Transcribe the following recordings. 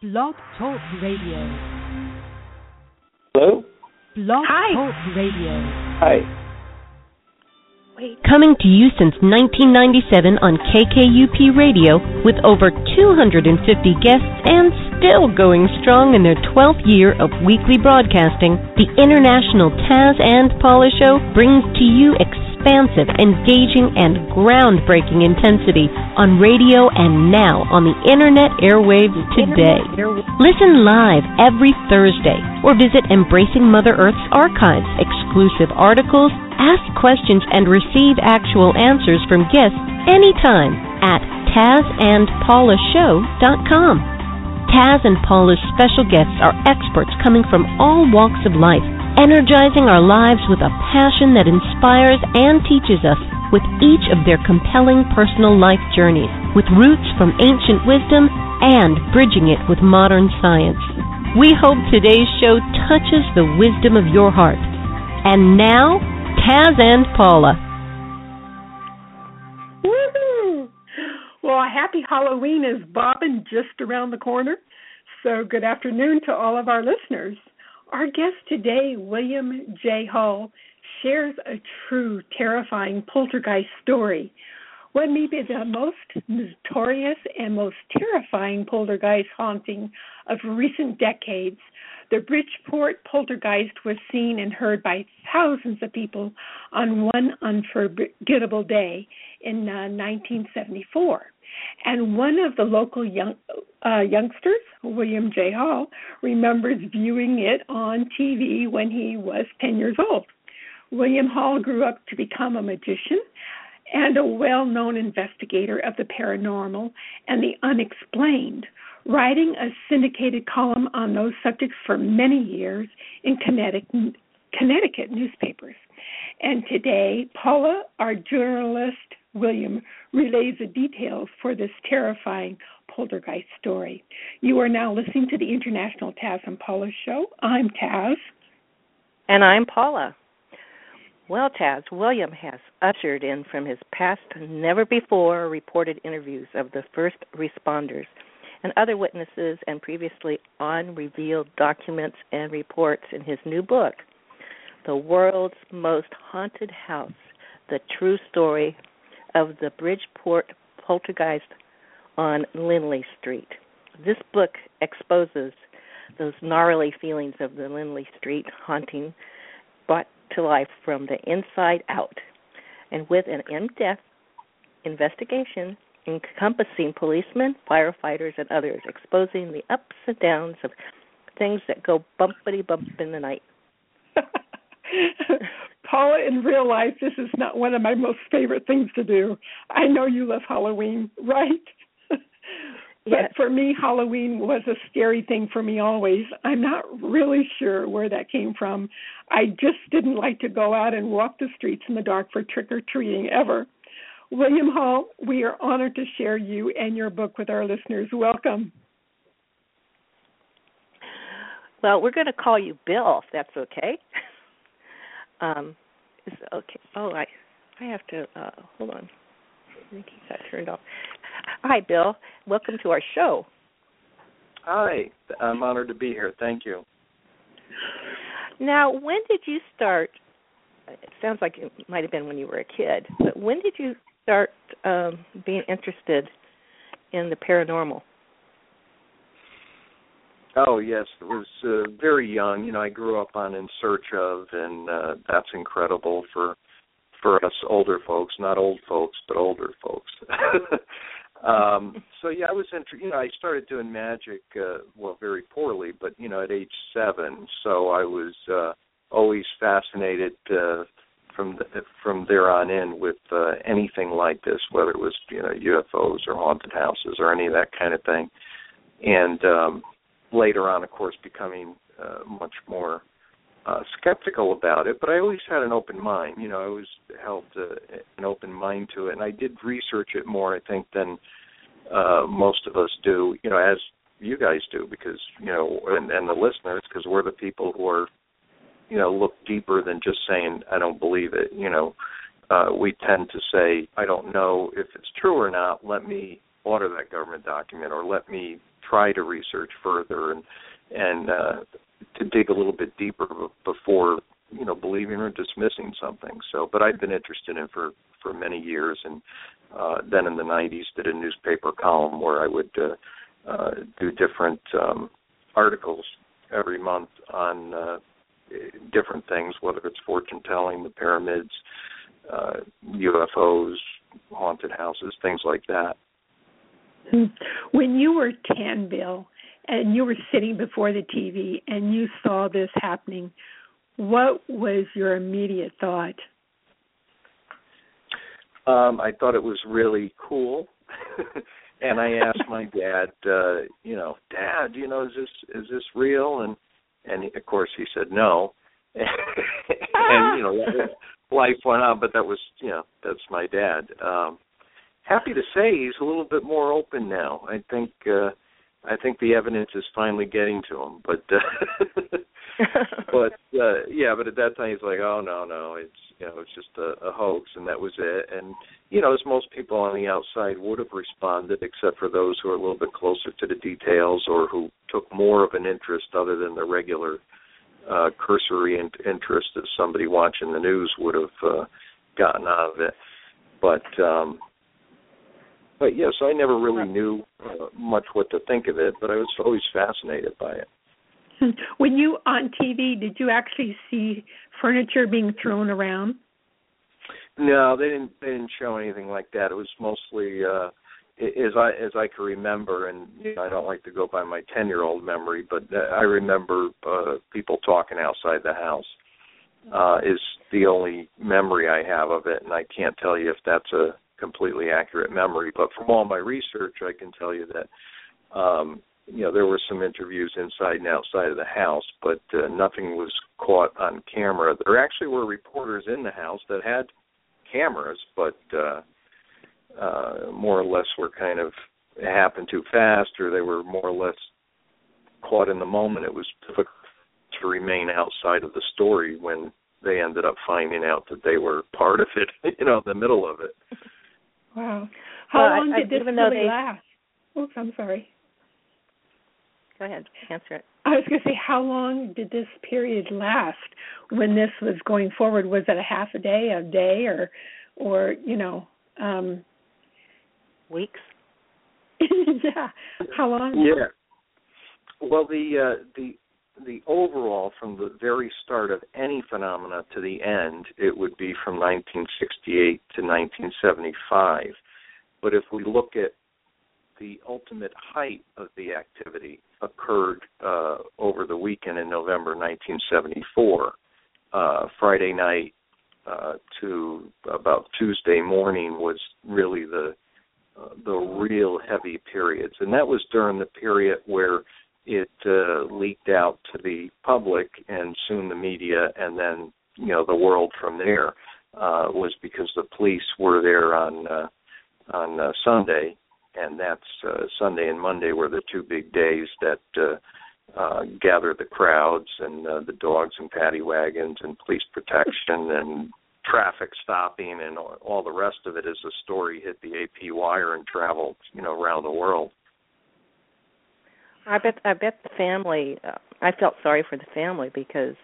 Blog Talk Radio. Hello? Blog Hi. Talk Radio. Hi. Coming to you since 1997 on KKUP Radio with over 250 guests and still going strong in their 12th year of weekly broadcasting, the International Taz and Paula Show brings to you expansive, engaging, and groundbreaking intensity on radio and now on the internet airwaves today. Listen live every Thursday or visit Embracing Mother Earth's archives, exclusive articles, ask questions, and receive actual answers from guests anytime at TazandPaulaShow.com. Taz and Paula's special guests are experts coming from all walks of life, energizing our lives with a passion that inspires and teaches us with each of their compelling personal life journeys, with roots from ancient wisdom and bridging it with modern science. We hope today's show touches the wisdom of your heart. And now, Taz and Paula. Woohoo! Well, happy Halloween is bobbing just around the corner. So, good afternoon to all of our listeners. Our guest today, William J. Hall, shares a true terrifying poltergeist story. What may be the most notorious and most terrifying poltergeist haunting of recent decades, the Bridgeport poltergeist was seen and heard by thousands of people on one unforgettable day in uh, 1974. And one of the local young, uh, youngsters, William J. Hall, remembers viewing it on TV when he was 10 years old. William Hall grew up to become a magician and a well known investigator of the paranormal and the unexplained, writing a syndicated column on those subjects for many years in Connecticut, Connecticut newspapers. And today, Paula, our journalist, William, relays the details for this terrifying poltergeist story. You are now listening to the International Taz and Paula Show. I'm Taz. And I'm Paula. Well, Taz, William has ushered in from his past never before reported interviews of the first responders and other witnesses and previously unrevealed documents and reports in his new book, The World's Most Haunted House The True Story of the Bridgeport Poltergeist on Lindley Street. This book exposes those gnarly feelings of the Lindley Street haunting brought to life from the inside out, and with an in depth investigation encompassing policemen, firefighters, and others, exposing the ups and downs of things that go bumpity bump in the night. Paula, in real life, this is not one of my most favorite things to do. I know you love Halloween, right? but Yes. for me, Halloween was a scary thing for me always. I'm not really sure where that came from. I just didn't like to go out and walk the streets in the dark for trick or treating ever. William Hall, we are honored to share you and your book with our listeners. Welcome. Well, we're going to call you Bill, if that's okay. Um, is okay. Oh, I, I have to uh, hold on. He got turned off. Hi, Bill. Welcome to our show. Hi. I'm honored to be here. Thank you. Now, when did you start? It sounds like it might have been when you were a kid, but when did you start um, being interested in the paranormal? Oh yes, it was uh, very young. You know, I grew up on In Search of, and uh, that's incredible for for us older folks, not old folks, but older folks. um so yeah, I was inter- you know, I started doing magic uh well very poorly, but you know, at age 7. So I was uh always fascinated uh from the, from there on in with uh anything like this, whether it was, you know, UFOs or haunted houses or any of that kind of thing. And um later on of course becoming uh much more uh, skeptical about it, but I always had an open mind. You know, I always held uh, an open mind to it, and I did research it more, I think, than uh, most of us do. You know, as you guys do, because you know, and, and the listeners, because we're the people who are, you know, look deeper than just saying I don't believe it. You know, uh, we tend to say I don't know if it's true or not. Let me order that government document, or let me try to research further and and uh, to dig a little bit deeper before you know believing or dismissing something. So, but I've been interested in for for many years, and uh, then in the '90s did a newspaper column where I would uh, uh, do different um, articles every month on uh, different things, whether it's fortune telling, the pyramids, uh, UFOs, haunted houses, things like that. When you were 10, Bill, and you were sitting before the TV and you saw this happening, what was your immediate thought? Um, I thought it was really cool. and I asked my dad, uh, you know, Dad, you know, is this is this real? And and he, of course he said no. and you know, life went on, but that was you know, that's my dad. Um happy to say he's a little bit more open now. I think uh I think the evidence is finally getting to him, but uh, but uh, yeah, but at that time he's like, oh no, no, it's you know it's just a, a hoax, and that was it. And you know, as most people on the outside would have responded, except for those who are a little bit closer to the details or who took more of an interest other than the regular uh, cursory in- interest that somebody watching the news would have uh, gotten out of it. But um, but yes, I never really knew uh, much what to think of it, but I was always fascinated by it. When you on TV, did you actually see furniture being thrown around? No, they didn't. They didn't show anything like that. It was mostly, uh, as I as I can remember, and you know, I don't like to go by my ten year old memory, but uh, I remember uh, people talking outside the house. Uh, is the only memory I have of it, and I can't tell you if that's a completely accurate memory, but from all my research, I can tell you that um, you know there were some interviews inside and outside of the house, but uh, nothing was caught on camera. There actually were reporters in the house that had cameras, but uh, uh, more or less were kind of happened too fast, or they were more or less caught in the moment. It was difficult to remain outside of the story when they ended up finding out that they were part of it, you know, in the middle of it. Wow. How well, long I, did this really they... last? Oops, I'm sorry. Go ahead, answer it. I was going to say, how long did this period last when this was going forward? Was it a half a day, a day, or, or you know, um, weeks? yeah. How long? Yeah. Well, the uh, the the overall from the very start of any phenomena to the end, it would be from 1968 to 1975. But if we look at the ultimate height of the activity occurred uh, over the weekend in November 1974. Uh, Friday night uh, to about Tuesday morning was really the uh, the real heavy periods, and that was during the period where it uh, leaked out to the public and soon the media and then you know the world from there uh, was because the police were there on uh, on uh, Sunday and that's uh, Sunday and Monday were the two big days that uh, uh, gathered the crowds and uh, the dogs and paddy wagons and police protection and traffic stopping and all, all the rest of it as the story hit the AP wire and traveled you know around the world. I bet I bet the family. Uh, I felt sorry for the family because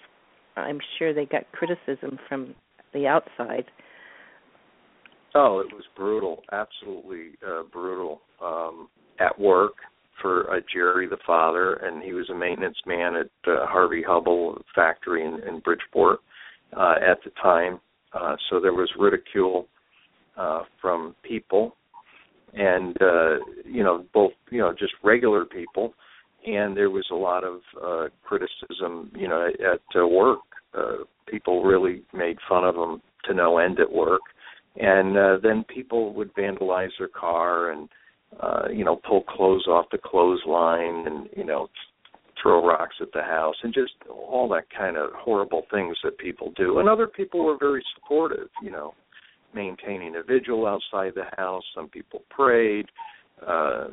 I'm sure they got criticism from the outside. Oh, it was brutal, absolutely uh, brutal. Um, at work for uh, Jerry, the father, and he was a maintenance man at uh, Harvey Hubbell factory in, in Bridgeport uh, at the time. Uh, so there was ridicule uh, from people, and uh, you know both you know just regular people and there was a lot of uh, criticism, you know, at uh, work. Uh, people really made fun of him to no end at work, and uh, then people would vandalize their car and, uh, you know, pull clothes off the clothesline and you know throw rocks at the house and just all that kind of horrible things that people do. And other people were very supportive, you know, maintaining a vigil outside the house. Some people prayed uh,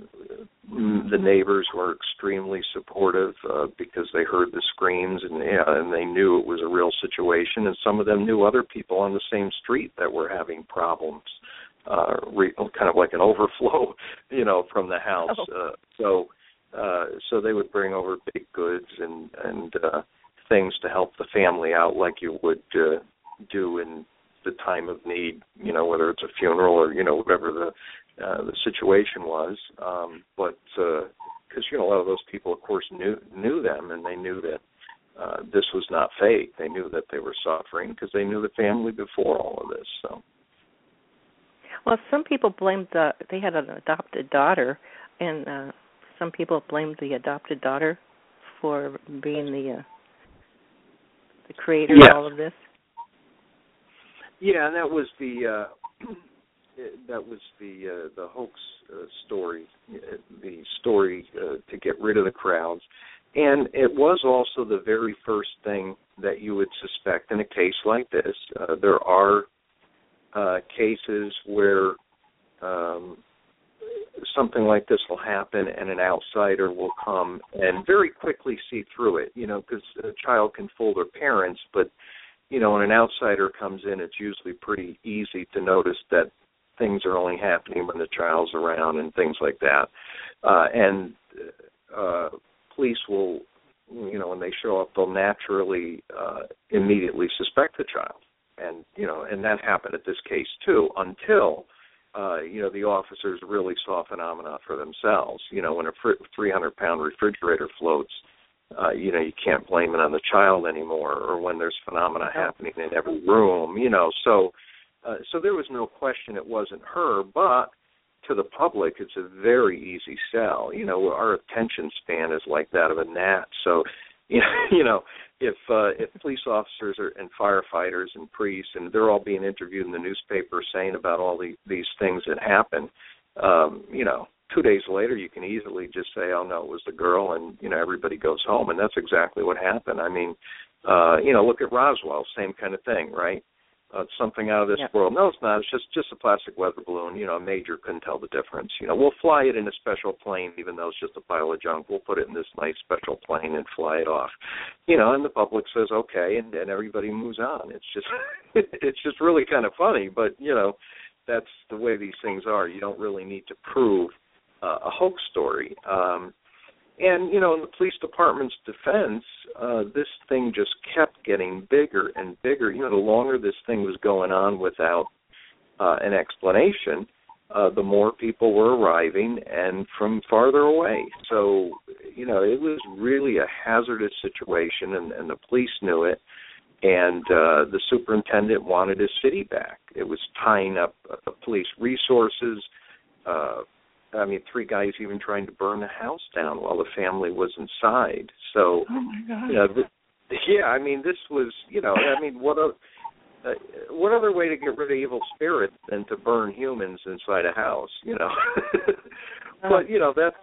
the neighbors were extremely supportive uh, because they heard the screams and yeah, and they knew it was a real situation. And some of them knew other people on the same street that were having problems, uh, re- kind of like an overflow, you know, from the house. Oh. Uh, so uh, so they would bring over baked goods and and uh, things to help the family out, like you would uh, do in the time of need. You know, whether it's a funeral or you know whatever the uh, the situation was. Um, but because uh, you know a lot of those people, of course, knew knew them, and they knew that uh, this was not fake. They knew that they were suffering because they knew the family before all of this. So. Well, some people blamed the they had an adopted daughter, and uh some people blamed the adopted daughter for being the uh, the creator yes. of all of this. Yeah, and that was the uh that was the uh, the hoax uh, story, uh, the story uh, to get rid of the crowds, and it was also the very first thing that you would suspect in a case like this. Uh, there are uh, cases where um, something like this will happen and an outsider will come and very quickly see through it you know because a child can fool their parents but you know when an outsider comes in it's usually pretty easy to notice that things are only happening when the child's around and things like that uh and uh police will you know when they show up they'll naturally uh immediately suspect the child and you know and that happened at this case too until uh, you know, the officers really saw phenomena for themselves. You know, when a 300 pound refrigerator floats, uh, you know, you can't blame it on the child anymore, or when there's phenomena happening in every room, you know. So, uh, so there was no question it wasn't her, but to the public, it's a very easy sell. You know, our attention span is like that of a gnat. So, you know, if uh, if police officers are, and firefighters and priests and they're all being interviewed in the newspaper saying about all the, these things that happen, um, you know, two days later you can easily just say, "Oh no, it was the girl," and you know everybody goes home, and that's exactly what happened. I mean, uh, you know, look at Roswell, same kind of thing, right? Uh, something out of this yep. world. No, it's not. It's just just a plastic weather balloon. You know, a major couldn't tell the difference. You know, we'll fly it in a special plane, even though it's just a pile of junk. We'll put it in this nice special plane and fly it off. You know, and the public says okay, and, and everybody moves on. It's just it's just really kind of funny, but you know, that's the way these things are. You don't really need to prove uh, a hoax story. Um, and you know, in the police department's defense, uh, this thing just kept getting bigger and bigger. You know, the longer this thing was going on without uh, an explanation, uh, the more people were arriving and from farther away. So, you know, it was really a hazardous situation, and, and the police knew it. And uh, the superintendent wanted his city back. It was tying up uh, police resources, uh, I mean, three guys even trying to burn the house down while the family was inside. So, oh my God. you know, yeah, I mean, this was, you know, I mean, what a, uh, what other way to get rid of evil spirits than to burn humans inside a house, you know? but you know, that's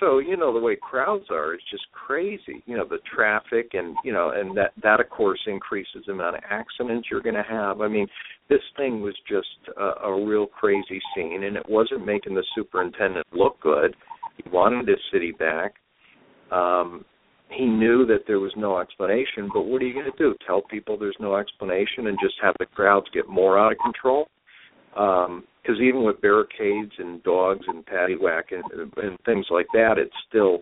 so you know the way crowds are is just crazy. You know, the traffic and you know, and that that of course increases the amount of accidents you're going to have. I mean, this thing was just a, a real crazy scene, and it wasn't making the superintendent look good. He wanted his city back. Um, he knew that there was no explanation, but what are you going to do? Tell people there's no explanation and just have the crowds get more out of control? Because even with barricades and dogs and paddywhack and, and things like that, it's still,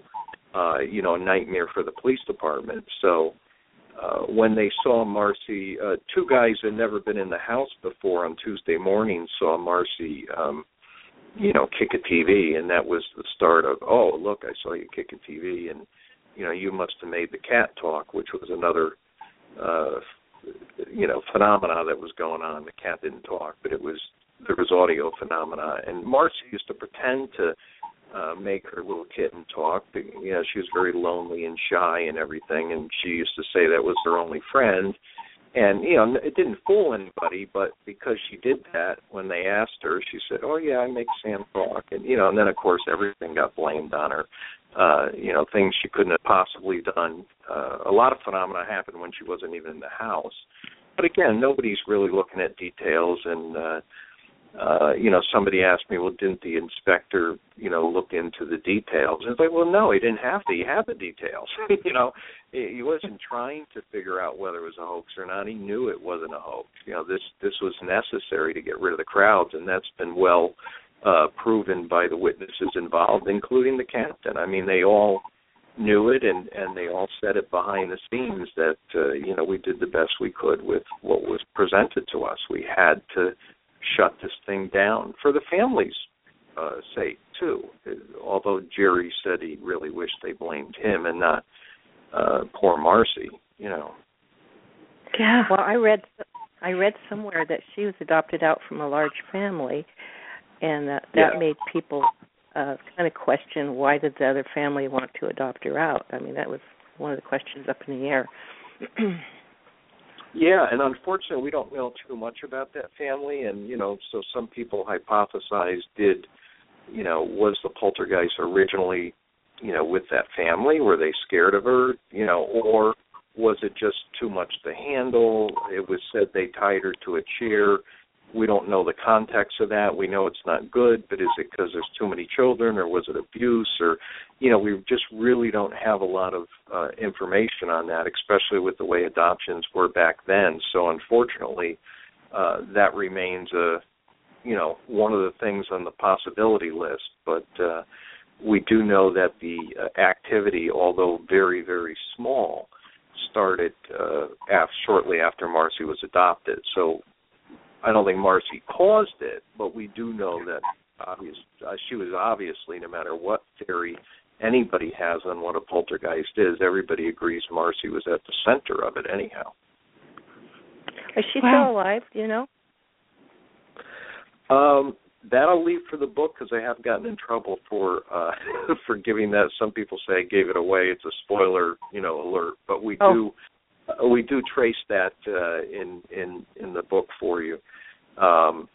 uh, you know, a nightmare for the police department. So uh, when they saw Marcy, uh, two guys had never been in the house before on Tuesday morning saw Marcy, um, you know, kick a TV, and that was the start of, oh, look, I saw you kick a TV, and you know, you must have made the cat talk, which was another, uh, you know, phenomena that was going on. The cat didn't talk, but it was there was audio phenomena, and Marcy used to pretend to uh, make her little kitten talk. But, you know, she was very lonely and shy and everything, and she used to say that was her only friend. And you know, it didn't fool anybody, but because she did that, when they asked her, she said, "Oh yeah, I make Sam talk," and you know, and then of course everything got blamed on her uh, you know, things she couldn't have possibly done. Uh, a lot of phenomena happened when she wasn't even in the house. But again, nobody's really looking at details and uh uh, you know, somebody asked me, well, didn't the inspector, you know, look into the details? And it's like, well, no, he didn't have to. He had the details. you know, he wasn't trying to figure out whether it was a hoax or not. He knew it wasn't a hoax. You know, this this was necessary to get rid of the crowds, and that's been well uh, proven by the witnesses involved, including the captain. I mean, they all knew it, and and they all said it behind the scenes that uh, you know we did the best we could with what was presented to us. We had to shut this thing down for the family's uh, sake too. Although Jerry said he really wished they blamed him and not uh, poor Marcy. You know. Yeah. Well, I read I read somewhere that she was adopted out from a large family, and that that Yeah. made people uh kind of question why did the other family want to adopt her out. I mean, that was one of the questions up in the air. Yeah, and unfortunately, we don't know too much about that family, and you know, so some people hypothesize did, you know, was the poltergeist originally, you know, with that family? Were they scared of her, you know, or was it just too much to handle? It was said they tied her to a chair. We don't know the context of that. We know it's not good, but is it because there's too many children, or was it abuse, or, you know, we just really don't have a lot of uh, information on that, especially with the way adoptions were back then. So unfortunately, uh, that remains a, you know, one of the things on the possibility list. But uh, we do know that the uh, activity, although very very small, started uh, af- shortly after Marcy was adopted. So I don't think Marcy caused it, but we do know that obvious uh, she was obviously, no matter what theory anybody has on what a poltergeist is, everybody agrees Marcy was at the center of it anyhow. Is she Wow. still alive? Do you know? Um, that I'll leave for the book because I have gotten in trouble for uh for giving that. Some people say I gave it away. It's a spoiler, you know, alert. But we Oh. do we do trace that uh, in in in the book for you. Um,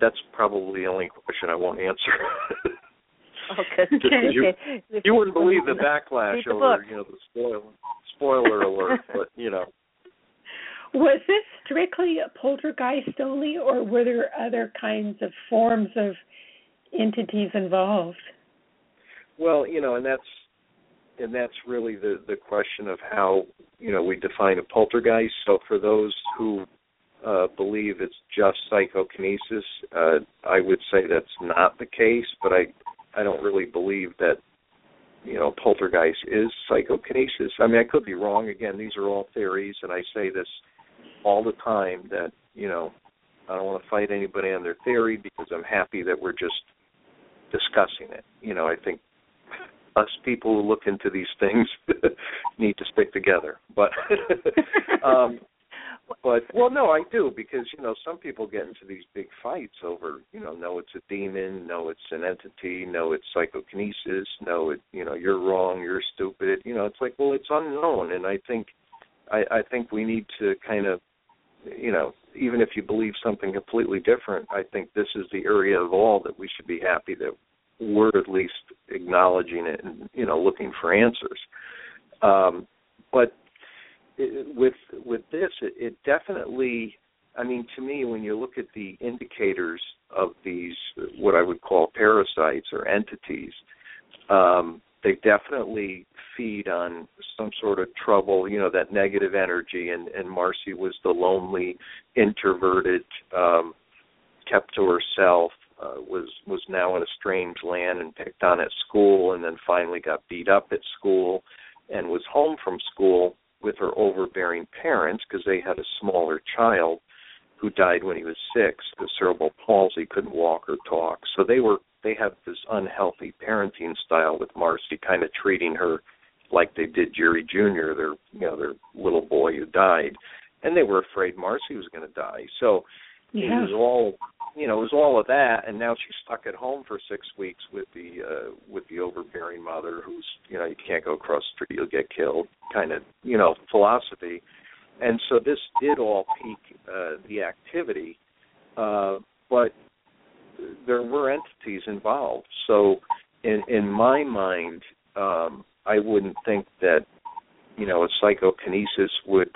that's probably the only question I won't answer. Okay. You- you wouldn't believe the backlash the over book. you know the spoiler spoiler alert, but you know. Was this strictly a poltergeist only, or were there other kinds of forms of entities involved? Well, you know, and that's and that's really the the question of how you know we define a poltergeist. So for those who uh, believe it's just psychokinesis, uh, I would say that's not the case. But I I don't really believe that you know poltergeist is psychokinesis. I mean, I could be wrong. Again, these are all theories, and I say this all the time that you know I don't want to fight anybody on their theory because I'm happy that we're just discussing it. You know, I think us people who look into these things need to stick together. But um but well no, I do because you know some people get into these big fights over, you know, no it's a demon, no it's an entity, no it's psychokinesis, no it you know, you're wrong, you're stupid. You know, it's like, well, it's unknown and I think I I think we need to kind of you know, even if you believe something completely different, I think this is the area of all that we should be happy that we're at least acknowledging it and you know looking for answers. Um, but it, with with this, it, it definitely. I mean, to me, when you look at the indicators of these, what I would call parasites or entities, um, they definitely feed on some sort of trouble, you know, that negative energy. And, and Marcy was the lonely, introverted, um, kept to herself, uh, was was now in a strange land and picked on at school, and then finally got beat up at school, and was home from school with her overbearing parents because they had a smaller child who died when he was six, the cerebral palsy, couldn't walk or talk. So they were they had this unhealthy parenting style with Marcy, kind of treating her like they did Jerry Jr., their you know their little boy who died, and they were afraid Marcy was going to die. So it was all you know it was all of that and now she's stuck at home for six weeks with the uh with the overbearing mother who's you know you can't go across the street you'll get killed kind of you know philosophy. And so this did all peak uh the activity uh but there were entities involved. So in in my mind um i wouldn't think that you know a psychokinesis would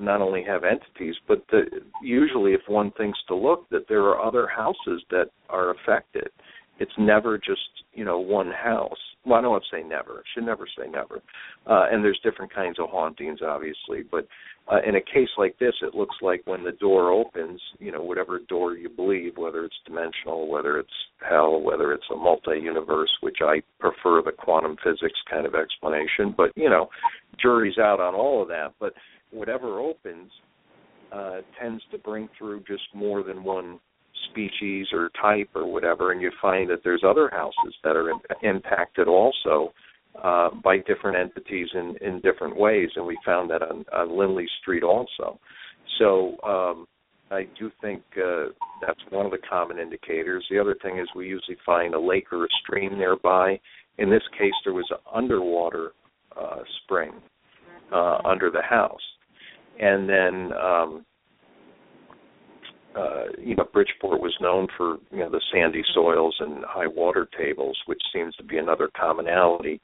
not only have entities, but the, usually if one thinks to look, that there are other houses that are affected. It's never just you know one house. well, I don't want to say never. Should never say never. Uh, and there's different kinds of hauntings, obviously, but uh, in a case like this, it looks like when the door opens, you know, whatever door you believe, whether it's dimensional, whether it's hell, whether it's a multi-universe, which I prefer the quantum physics kind of explanation, but you know, jury's out on all of that. But whatever opens uh, tends to bring through just more than one species or type or whatever, and you find that there's other houses that are in, impacted also uh, by different entities in, in different ways, and we found that on, on Lindley Street also. So um, I do think uh, that's one of the common indicators. The other thing is we usually find a lake or a stream nearby. In this case, there was an underwater uh, spring uh, under the house, and then um, uh, you know, Bridgeport was known for you know the sandy soils and high water tables, which seems to be another commonality.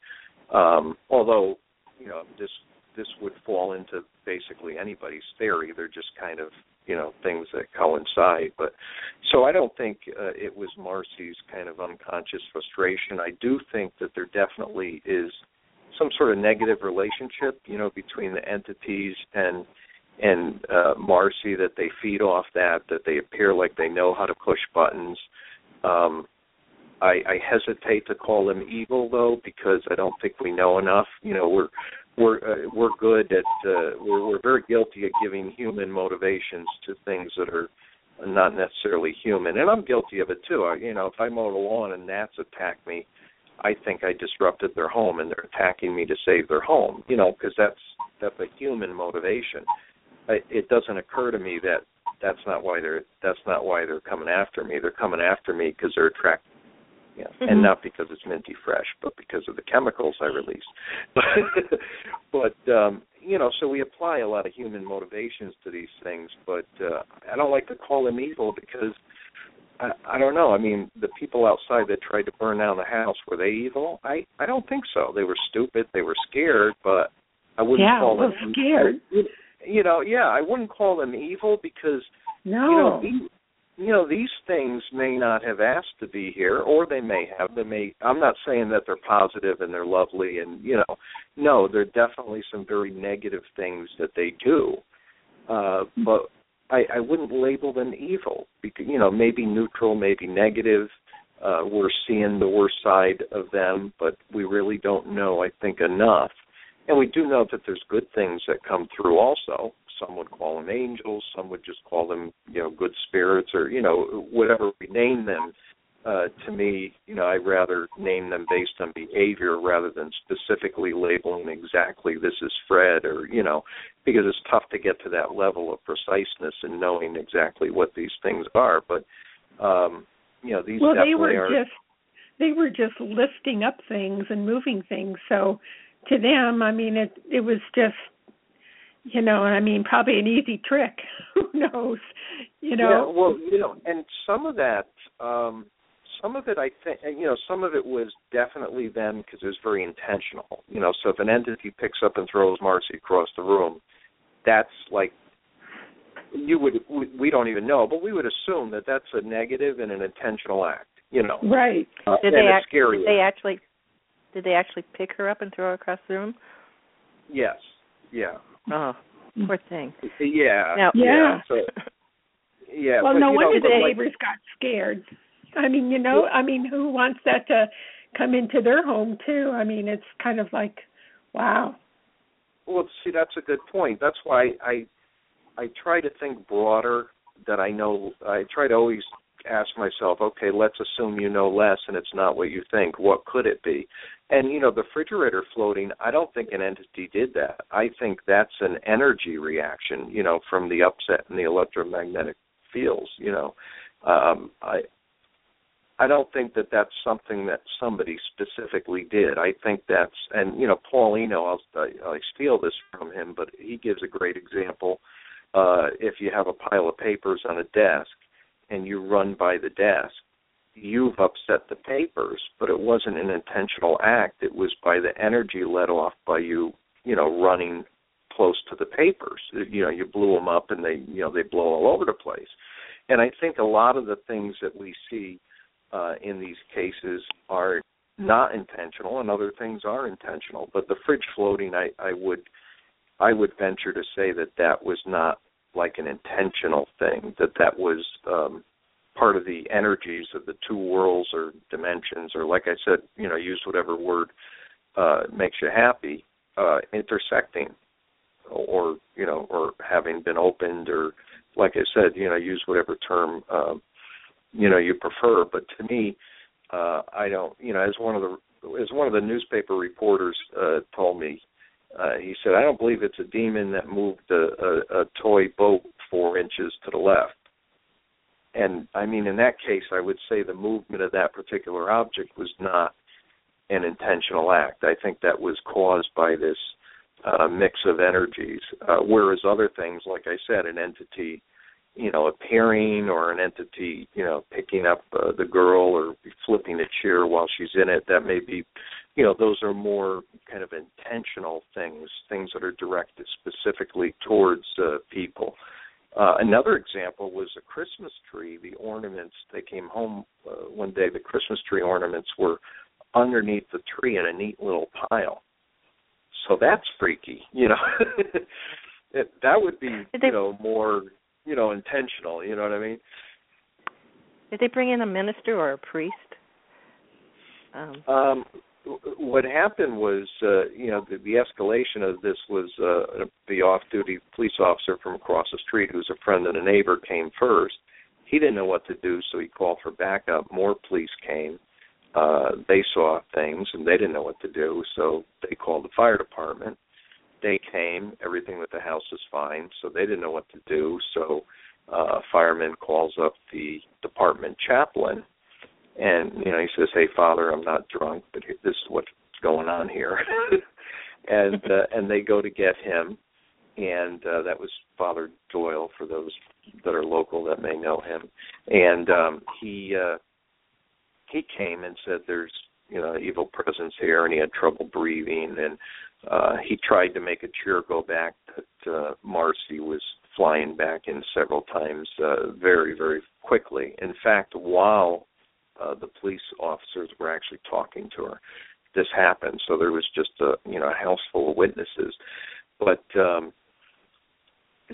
Um, although, you know, this this would fall into basically anybody's theory. They're just kind of you know things that coincide. But so I don't think uh, it was Marcy's kind of unconscious frustration. I do think that there definitely is some sort of negative relationship, you know, between the entities and and uh, Marcy that they feed off that, that they appear like they know how to push buttons. Um, I, I hesitate to call them evil though because I don't think we know enough. You know, we're we're uh, we're good at uh, we're we're very guilty of giving human motivations to things that are not necessarily human, and I'm guilty of it too. I, you know, if I mow the lawn and gnats attack me, I think I disrupted their home and they're attacking me to save their home. You know, because that's that's a human motivation it doesn't occur to me that that's not why they're that's not why they're coming after me. They're coming after me because they're attracted, yeah, mm-hmm. and not because it's minty fresh, but because of the chemicals I release. but um, you know, so we apply a lot of human motivations to these things, but uh, I don't like to call them evil because I, I don't know. I mean, the people outside that tried to burn down the house were they evil? I I don't think so. They were stupid. They were scared, but I wouldn't yeah, call them scared. I, you know, yeah, I wouldn't call them evil because no. you know, these, you know, these things may not have asked to be here, or they may have. They may. I'm not saying that they're positive and they're lovely, and you know, no, there are definitely some very negative things that they do. Uh, but I, I wouldn't label them evil because you know maybe neutral, maybe negative. Uh, we're seeing the worst side of them, but we really don't know. I think enough and we do know that there's good things that come through also. Some would call them angels, some would just call them, you know, good spirits or, you know, whatever we name them. Uh, to me, you know, I rather name them based on behavior rather than specifically labeling exactly this is Fred or, you know, because it's tough to get to that level of preciseness and knowing exactly what these things are. But, um, you know, these well, definitely they were are. just they were just lifting up things and moving things. So to them, I mean, it it was just, you know, I mean, probably an easy trick. Who knows? You know. Yeah, well, you know, and some of that, um some of it, I think, you know, some of it was definitely them because it was very intentional. You know, so if an entity picks up and throws Marcy across the room, that's like you would we don't even know, but we would assume that that's a negative and an intentional act. You know, right? Uh, did they act, scary. Did they actually did they actually pick her up and throw her across the room? Yes. Yeah. Oh, mm. poor thing. Yeah. Now, yeah. yeah. So, yeah. Well, but, no wonder know, the like, neighbors got scared. I mean, you know, I mean, who wants that to come into their home too? I mean, it's kind of like, wow. Well, see, that's a good point. That's why I I try to think broader. That I know, I try to always ask myself, okay, let's assume you know less and it's not what you think. What could it be? And you know, the refrigerator floating, I don't think an entity did that. I think that's an energy reaction, you know, from the upset in the electromagnetic fields, you know. Um I I don't think that that's something that somebody specifically did. I think that's, and you know, Paul Eno, I'll, I steal this from him, but he gives a great example. Uh, if you have a pile of papers on a desk, and you run by the desk, you've upset the papers, but it wasn't an intentional act. It was by the energy let off by you, you know, running close to the papers. You know, you blew them up and they, you know, they blow all over the place. And I think a lot of the things that we see uh, in these cases are not intentional and other things are intentional. But the fridge floating, I, I would I would venture to say that that was not like an intentional thing. That that was um, part of the energies of the two worlds or dimensions, or like I said, you know, use whatever word uh, makes you happy, uh, intersecting, or you know, or having been opened, or like I said, you know, use whatever term um, you know you prefer. But to me, uh, I don't. You know, as one of the as one of the newspaper reporters uh, told me, uh, he said, I don't believe it's a demon that moved a, a, a toy boat four inches to the left. And I mean, in that case, I would say the movement of that particular object was not an intentional act. I think that was caused by this uh, mix of energies. Uh, whereas other things, like I said, an entity you know appearing or an entity you know picking up uh, the girl or flipping a chair while she's in it that may be you know those are more kind of intentional things things that are directed specifically towards uh, people uh, another example was a Christmas tree. The ornaments they came home uh, one day. The Christmas tree ornaments were underneath the tree in a neat little pile. So that's freaky, you know. it, that would be, you know, more you know intentional. You know what I mean? Did they bring in a minister or a priest? Um, um what happened was, uh, you know, the, the escalation of this was uh, the off-duty police officer from across the street, who's a friend and a neighbor, came first. He didn't know what to do, so he called for backup. More police came. Uh, they saw things, and they didn't know what to do, so they called the fire department they came, everything with the house was fine, so they didn't know what to do. So uh, a fireman calls up the department chaplain, and you know he says, "Hey, Father, I'm not drunk, but this is what's going on here." and uh, and they go to get him, and uh, that was Father Doyle for those that are local that may know him, and um, he uh, he came and said, "There's you know evil presence here," and he had trouble breathing and uh, he tried to make a chair go back, but uh, Marcy was flying back in several times uh, very, very quickly. In fact, while uh, the police officers were actually talking to her, this happened. So there was just a you know a house full of witnesses. But um,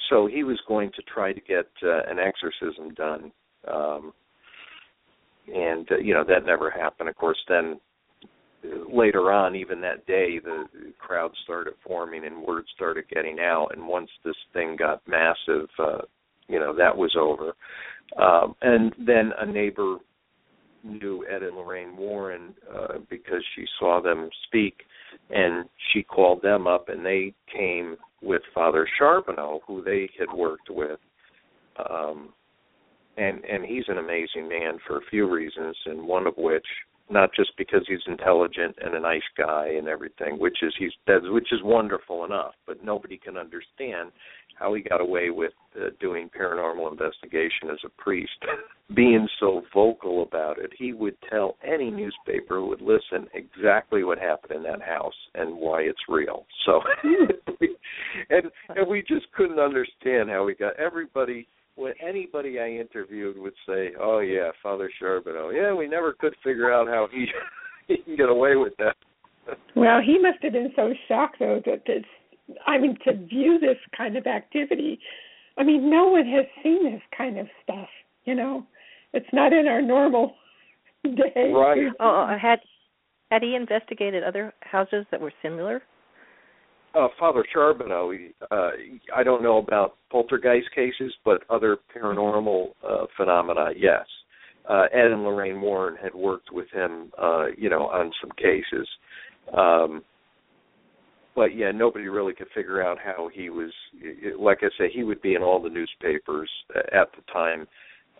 so he was going to try to get uh, an exorcism done. Um, and uh, you know that never happened. Of course, then later on, even that day, the crowd started forming and word started getting out. And once this thing got massive, uh, you know, that was over. Um, and then a neighbor knew Ed and Lorraine Warren uh, because she saw them speak, and she called them up, and they came with Father Charbonneau, who they had worked with. Um, and and he's an amazing man for a few reasons, and one of which not just because he's intelligent and a nice guy and everything, which is he's that's, which is wonderful enough, but nobody can understand how he got away with uh, doing paranormal investigation as a priest, being so vocal about it. He would tell any newspaper who would listen exactly what happened in that house and why it's real. So, and and we just couldn't understand how he got everybody when anybody I interviewed would say, "Oh yeah, Father Charbonneau. Yeah, we never could figure out how he he can get away with that." well, he must have been so shocked though that this. I mean, to view this kind of activity. I mean, no one has seen this kind of stuff. You know, it's not in our normal day. Right. Oh, uh, had had he investigated other houses that were similar? Uh, Father Charbonneau, uh, I don't know about poltergeist cases, but other paranormal uh, phenomena, yes. Uh, Ed and Lorraine Warren had worked with him, uh, you know, on some cases. Um, but yeah, nobody really could figure out how he was. Like I say, he would be in all the newspapers at the time,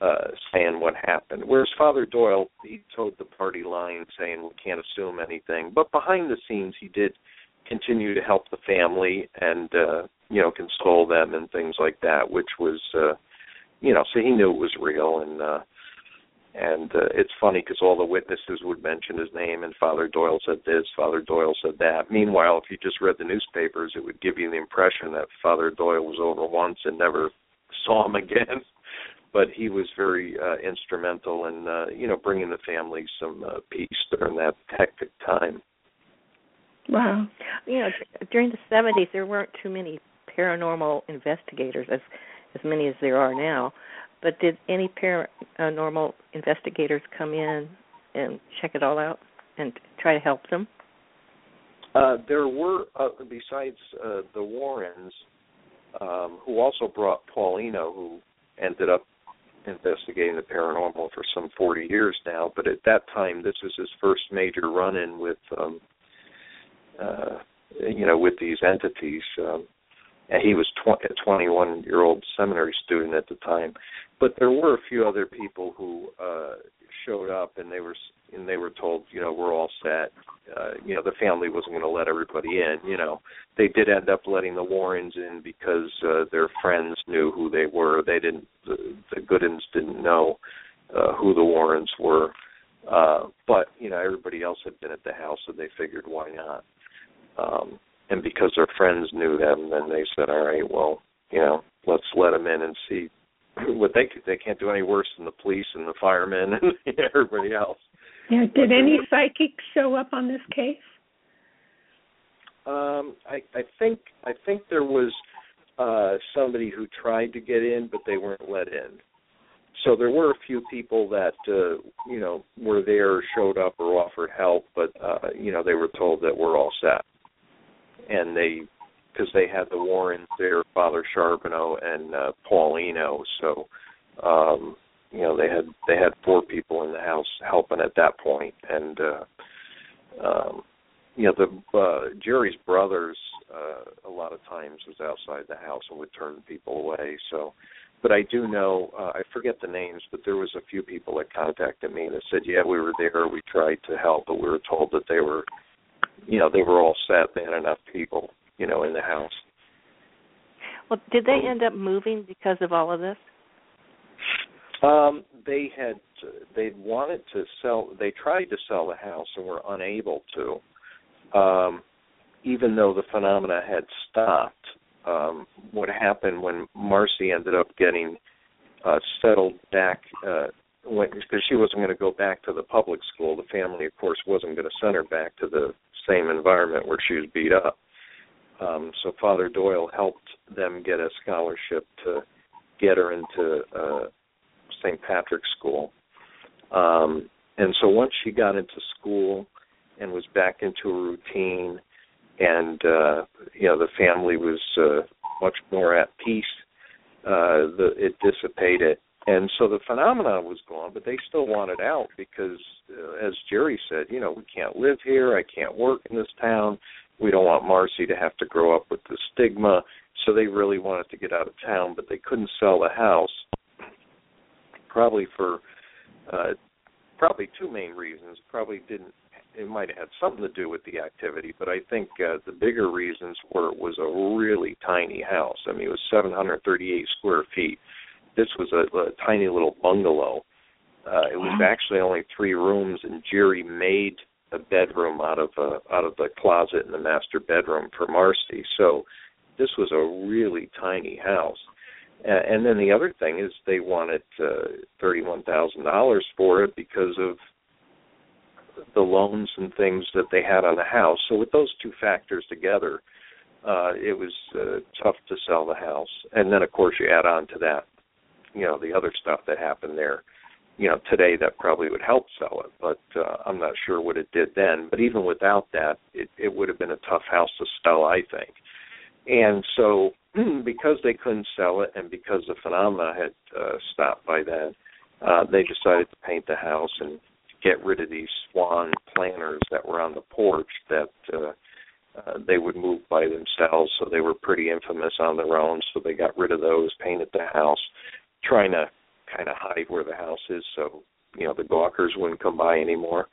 uh, saying what happened. Whereas Father Doyle, he toed the party line, saying we can't assume anything. But behind the scenes, he did continue to help the family and uh you know console them and things like that which was uh you know so he knew it was real and uh and uh, it's funny because all the witnesses would mention his name and father doyle said this father doyle said that meanwhile if you just read the newspapers it would give you the impression that father doyle was over once and never saw him again but he was very uh, instrumental in uh, you know bringing the family some uh, peace during that hectic time. Wow. You know, during the 70s, there weren't too many paranormal investigators, as as many as there are now. But did any paranormal investigators come in and check it all out and try to help them? Uh, there were, uh, besides uh, the Warrens, um, who also brought Paul Eno, who ended up investigating the paranormal for some 40 years now. But at that time, this was his first major run-in with, um, uh, you know, with these entities. Um, and he was tw- a 21 year old seminary student at the time. But there were a few other people who uh, showed up, and they were and they were told, you know, we're all set. Uh, you know, the family wasn't going to let everybody in. You know, they did end up letting the Warrens in because uh, their friends knew who they were. They didn't. The, the Goodins didn't know uh, who the Warrens were. Uh, but you know, everybody else had been at the house, so they figured, why not? Um, and because their friends knew them, then they said, all right, well, you know, let's let them in and see what they could. They can't do any worse than the police and the firemen and everybody else. Yeah. Did any psychics show up on this case? Um, I, I think I think there was uh, somebody who tried to get in, but they weren't let in. So there were a few people that uh, you know were there, showed up, or offered help, but uh, you know they were told that we're all set, and they because they had the Warrens there, Father Charbonneau and uh, Paul Eno. So um, you know they had they had four people in the house helping at that point. And uh um you know the uh Jerry's brothers uh a lot of times was outside the house and would turn people away. So but I do know uh, I forget the names but there was a few people that contacted me that said yeah we were there. We tried to help but we were told that they were you know they were all set they had enough people you know in the house well did they end up moving because of all of this um, they had they wanted to sell. They tried to sell the house and were unable to, um, even though the phenomena had stopped. Um, what happened when Marcy ended up getting uh, settled back uh, because she wasn't going to go back to the public school. The family, of course, wasn't going to send her back to the same environment where she was beat up. Um, so Father Doyle helped them get a scholarship to get her into uh, St. Patrick's School. Um, and so once she got into school and was back into a routine, and uh, you know the family was uh, much more at peace, uh, the, it dissipated. And so the phenomenon was gone, but they still wanted out because, uh, as Jerry said, you know, we can't live here. I can't work in this town. We don't want Marcy to have to grow up with the stigma. So they really wanted to get out of town, but they couldn't sell the house probably for uh, probably two main reasons. Probably didn't. It might have had something to do with the activity, but I think uh, the bigger reasons were it was a really tiny house. I mean, it was 738 square feet. This was a, a tiny little bungalow. Uh, it was actually only three rooms, and Jerry made a bedroom out of a, out of the closet in the master bedroom for Marcy. So this was a really tiny house. Uh, and then the other thing is they wanted uh, thirty-one thousand dollars for it because of the loans and things that they had on the house. So with those two factors together, uh, it was uh, tough to sell the house. And then of course you add on to that, you know, the other stuff that happened there. You know, today that probably would help sell it, but uh, I'm not sure what it did then. But even without that, it, it would have been a tough house to sell, I think. And so because they couldn't sell it and because the phenomena had uh, stopped by then, uh, they decided to paint the house and get rid of these swan planters that were on the porch that uh, uh, they would move by themselves. So they were pretty infamous on their own. So they got rid of those, painted the house, trying to kind of hide where the house is so you know the gawkers wouldn't come by anymore.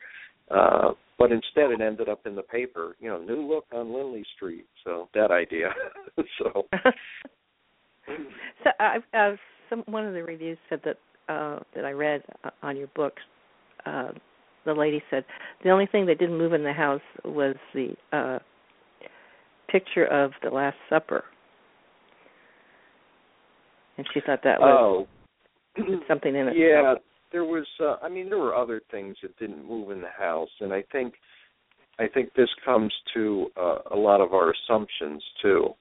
Uh, but instead it ended up in the paper, you know, new look on Lindley Street. So that idea. so So I've uh, some one of the reviews said that uh that I read uh, on your books uh the lady said the only thing that didn't move in the house was the uh picture of the last supper. And she thought that was Oh. something in it. Yeah, there was. Uh, I mean, there were other things that didn't move in the house, and I think, I think this comes to uh, a lot of our assumptions too.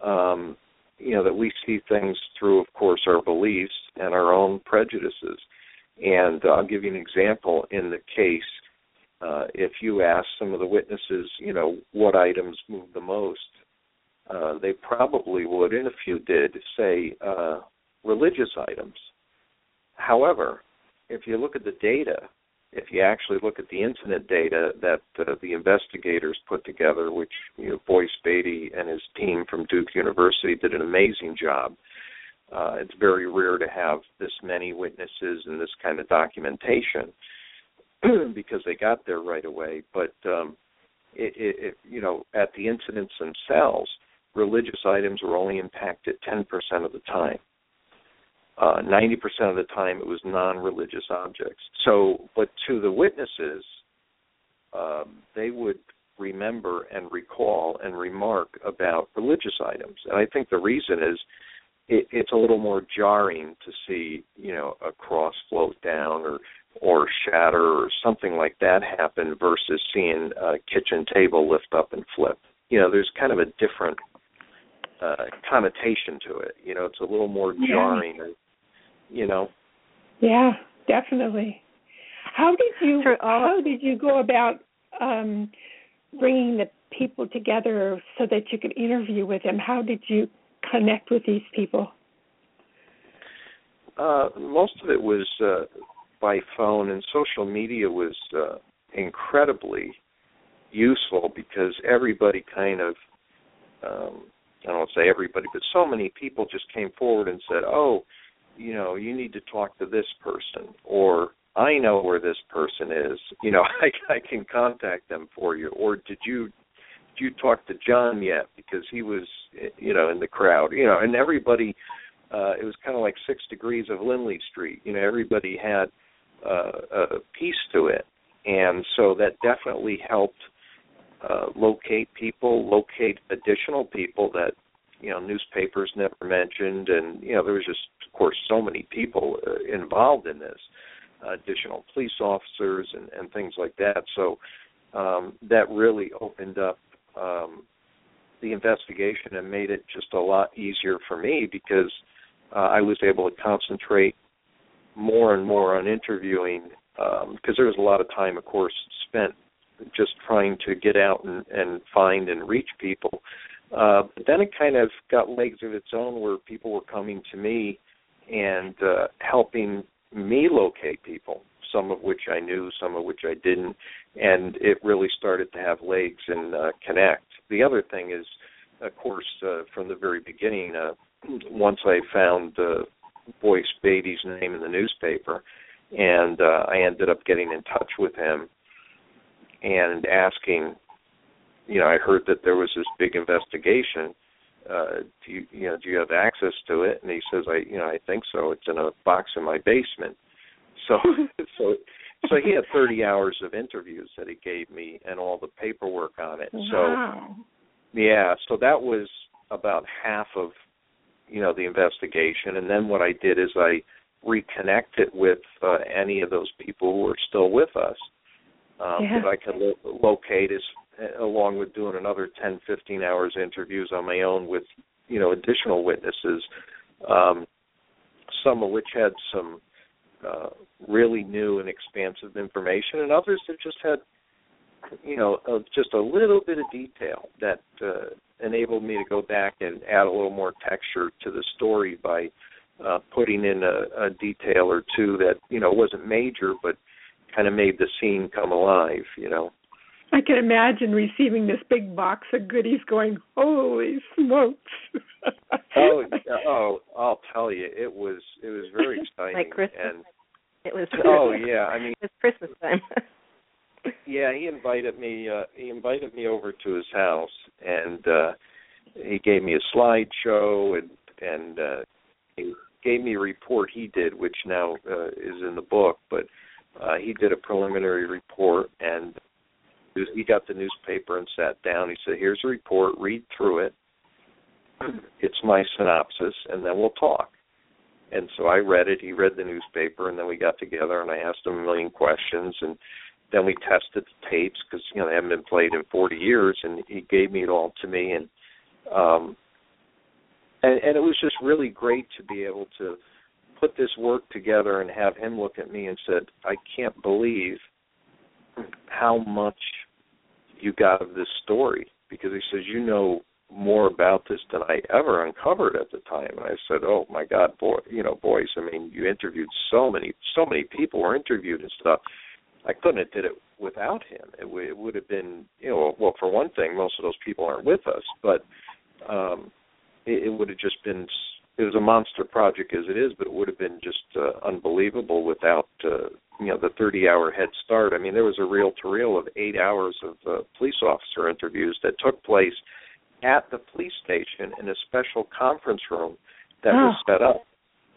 Um, you know that we see things through, of course, our beliefs and our own prejudices. And uh, I'll give you an example. In the case, uh, if you ask some of the witnesses, you know, what items moved the most, uh, they probably would, and a few did, say uh, religious items. However, if you look at the data, if you actually look at the incident data that uh, the investigators put together, which you know, Boyce Batey and his team from Duke University did an amazing job. Uh, it's very rare to have this many witnesses and this kind of documentation because they got there right away. But um, it, it, it, you know, at the incidents themselves, religious items were only impacted 10% of the time. Uh, 90% of the time it was non-religious objects. So, but to the witnesses, um, they would remember and recall and remark about religious items. And I think the reason is it, it's a little more jarring to see, you know, a cross float down or or shatter or something like that happen versus seeing a kitchen table lift up and flip. You know, there's kind of a different uh, connotation to it. You know, it's a little more jarring. Yeah you know. Yeah, definitely. How did you how did you go about um, bringing the people together so that you could interview with them? How did you connect with these people? Uh, most of it was uh, by phone, and social media was uh, incredibly useful because everybody kind of um, I don't say everybody, but so many people just came forward and said, "Oh, you know, you need to talk to this person or I know where this person is. You know, I I can contact them for you. Or did you did you talk to John yet because he was you know in the crowd. You know, and everybody uh it was kind of like 6 degrees of Lindley Street. You know, everybody had uh a piece to it. And so that definitely helped uh locate people, locate additional people that you know newspapers never mentioned. And you know there was just of course so many people uh, involved in this uh, additional police officers and and things like that. So um that really opened up um the investigation and made it just a lot easier for me because uh, I was able to concentrate more and more on interviewing because um, there was a lot of time, of course, spent just trying to get out and, and find and reach people. Uh, but then it kind of got legs of its own where people were coming to me and uh, helping me locate people, some of which I knew, some of which I didn't, and it really started to have legs and uh, connect. The other thing is, of course, uh, from the very beginning, uh, once I found uh, Boyce Batey's name in the newspaper, and uh, I ended up getting in touch with him and asking you know, I heard that there was this big investigation. Uh, do you, you know, do you have access to it? And he says, I, you know, I think so. It's in a box in my basement. So, so, so he had 30 hours of interviews that he gave me and all the paperwork on it. Wow. So, yeah, so that was about half of, you know, the investigation. And then what I did is I reconnected with uh, any of those people who are still with us um, yeah. that I could lo- locate as along with doing another 10, 15 hours interviews on my own with, you know, additional witnesses, um, some of which had some uh, really new and expansive information, and others that just had, you know, uh, just a little bit of detail that uh, enabled me to go back and add a little more texture to the story by uh, putting in a, a detail or two that, you know, wasn't major, but kind of made the scene come alive, you know. I can imagine receiving this big box of goodies going, Holy smokes. oh oh I'll tell you, it was it was very exciting. like Christmas. And it was Oh yeah, I mean it's Christmas time. yeah, he invited me uh he invited me over to his house and uh he gave me a slideshow and and uh he gave me a report he did which now uh, is in the book, but uh he did a preliminary report and he got the newspaper and sat down. He said, "Here's a report. Read through it. It's my synopsis, and then we'll talk." And so I read it. He read the newspaper, and then we got together, and I asked him a million questions, and then we tested the tapes because you know they haven't been played in 40 years, and he gave me it all to me, and um, and, and it was just really great to be able to put this work together and have him look at me and said, "I can't believe how much you got of this story," because he says, "You know more about this than I ever uncovered at the time." And I said, "Oh my God, boy, you know, boys, I mean, you interviewed so many, so many people were interviewed and stuff." I couldn't have did it without him. It, w- it would have been, you know, well, for one thing, most of those people aren't with us, but um, it, it would have just been. It was a monster project as it is, but it would have been just uh, unbelievable without, uh, you know, the 30-hour head start. I mean, there was a reel-to-reel of eight hours of uh, police officer interviews that took place at the police station in a special conference room that oh. was set up.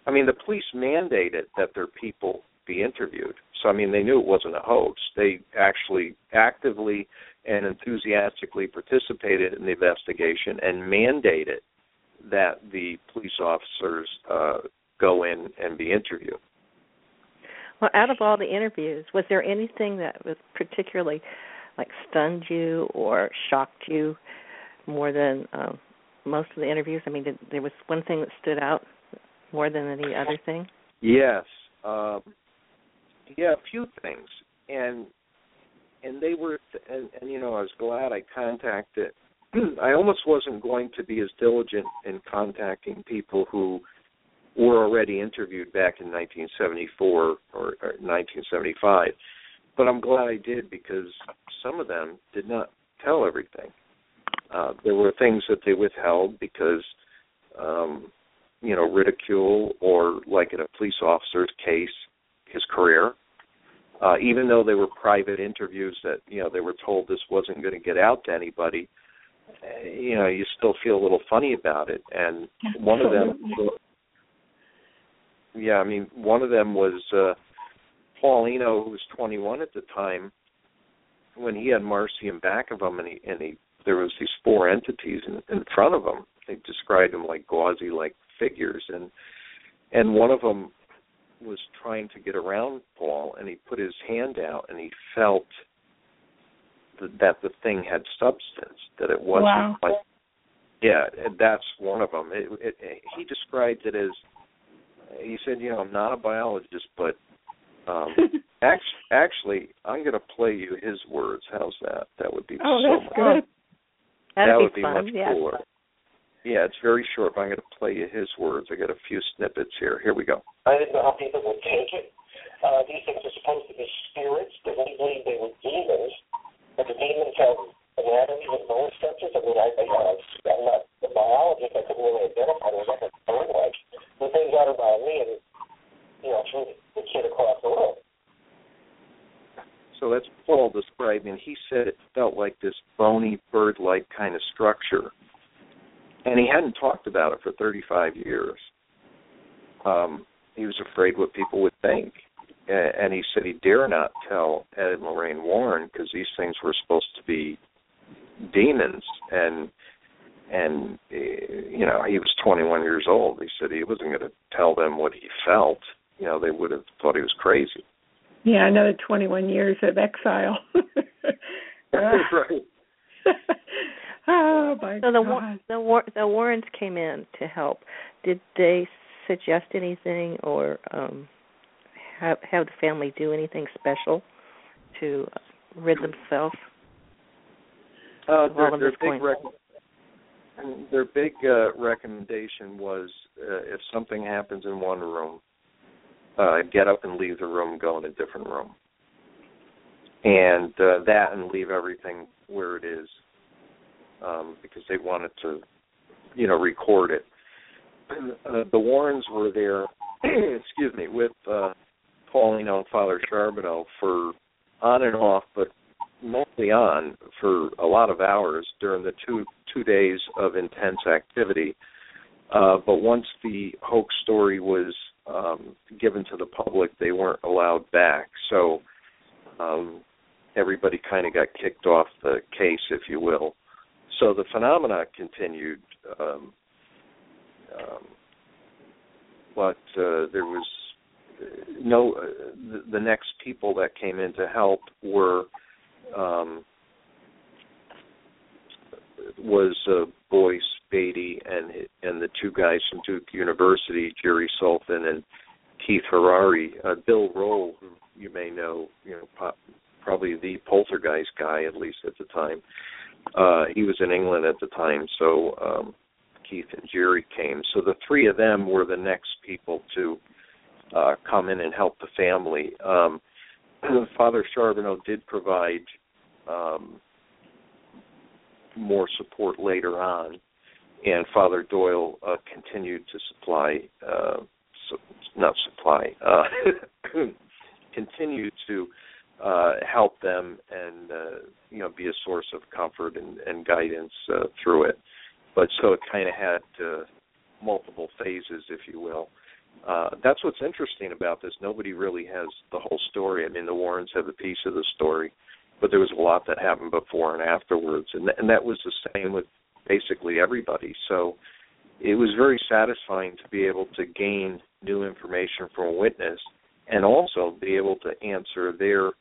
I mean, the police mandated that their people be interviewed. So I mean, they knew it wasn't a hoax. They actually actively and enthusiastically participated in the investigation and mandated that the police officers uh, go in and be interviewed. Well, out of all the interviews, was there anything that was particularly like stunned you or shocked you more than um, most of the interviews? I mean, did, there was one thing that stood out more than any other thing. Yes, um, yeah, a few things, and and they were, th- and, and you know, I was glad I contacted. I almost wasn't going to be as diligent in contacting people who were already interviewed back in 1974 or, or 1975, but I'm glad I did because some of them did not tell everything. Uh, there were things that they withheld because, um, you know, ridicule or, like in a police officer's case, his career uh, even though they were private interviews that you know they were told this wasn't going to get out to anybody you know you still feel a little funny about it. And one of them yeah i mean one of them was uh paul eno who was 21 at the time when he had marcy in back of him and he and he there was these four entities in, in front of him. They described them like gauzy like figures. And and one of them was trying to get around Paul, and he put his hand out, and he felt th- that the thing had substance, that it wasn't wow. like. Yeah, that's one of them. It, it, it, he described it as. He said, "You know, I'm not a biologist, but um, actually, actually, I'm going to play you his words. How's that? That would be oh, so that's much. good. That'd that be would be fun, much yeah. cooler. Yeah, it's very short, but I'm going to play you his words. I got a few snippets here. Here we go. I didn't know how people would take it. Uh, these things are supposed to be spirits, but we believe they were demons. But the demons have anatomy and bone structures. I mean, I, I, uh, I'm not a biologist. I couldn't really identify them. Like a bird-like. The thing got her by me and, you know, threw the kid across the room. So that's Paul describing. He said it felt like this bony bird-like kind of structure and he hadn't talked about it for 35 years. Um, he was afraid what people would think, and he said he dare not tell Ed and Lorraine Warren because these things were supposed to be demons, and and eh, you know he was 21 years old. He said he wasn't going to tell them what he felt. You know they would have thought he was crazy. Yeah, another 21 years of exile. That's right. oh my so the God. the War- the Warrens came in to help. Did they suggest anything or um have have the family do anything special to rid themselves Uh, their, their big rec- their big uh, recommendation was uh, if something happens in one room, uh, get up and leave the room, go in a different room, and uh, that and leave everything where it is, um, because they wanted to, you know, record it. Uh, the Warrens were there, excuse me, with uh, Paul Eno and Father Charbonneau for on and off, but mostly on for a lot of hours during the two two days of intense activity. Uh, but once the hoax story was um, given to the public, they weren't allowed back. So um, everybody kind of got kicked off the case, if you will. So the phenomena continued. Um, um, but uh, there was no. Uh, the, the next people that came in to help were um, was uh, Boyce Batey and and the two guys from Duke University, Jerry Solfvin and Keith Harary. Uh, Bill Roll, who you may know, you know, pop, probably the poltergeist guy at least at the time. Uh, he was in England at the time, so um, Keith and Jerry came. So the three of them were the next people to uh, come in and help the family. Um, Father Charbonneau did provide um, more support later on, and Father Doyle uh, continued to supply, uh, su- not supply, uh, continued to uh, help them and uh, you know be a source of comfort and, and guidance uh, through it. But so it kind of had uh, multiple phases, if you will. Uh, that's what's interesting about this. Nobody really has the whole story. I mean, the Warrens have a piece of the story, but there was a lot that happened before and afterwards, and th- and that was the same with basically everybody. So it was very satisfying to be able to gain new information from a witness and also be able to answer their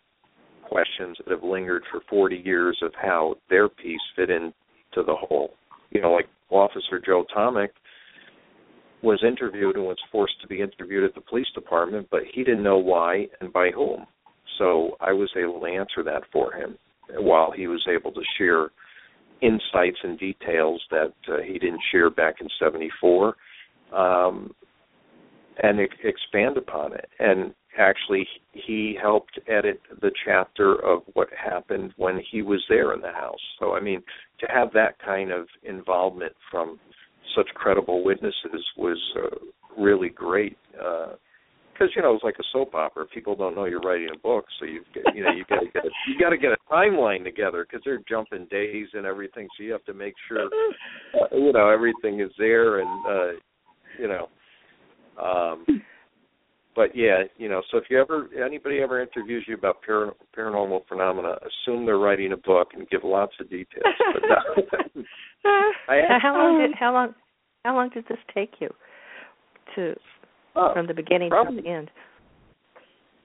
questions that have lingered for 40 years of how their piece fit into the whole. You know, like Officer Joe Tomic was interviewed and was forced to be interviewed at the police department, but he didn't know why and by whom. So I was able to answer that for him while he was able to share insights and details that uh, he didn't share back in 74 um, and expand upon it. And actually, he helped edit the chapter of what happened when he was there in the house. So, I mean, to have that kind of involvement from such credible witnesses was uh, really great. Uh, because you know it's like a soap opera. People don't know you're writing a book, so you've you know you got to get a, you got to get a timeline together because they're jumping days and everything. So you have to make sure uh, you know everything is there and uh, you know. Um, but yeah, you know, so if you ever anybody ever interviews you about par- paranormal phenomena, assume they're writing a book and give lots of details. But no. I, how long did how long how long did this take you to uh, from the beginning probably, to the end?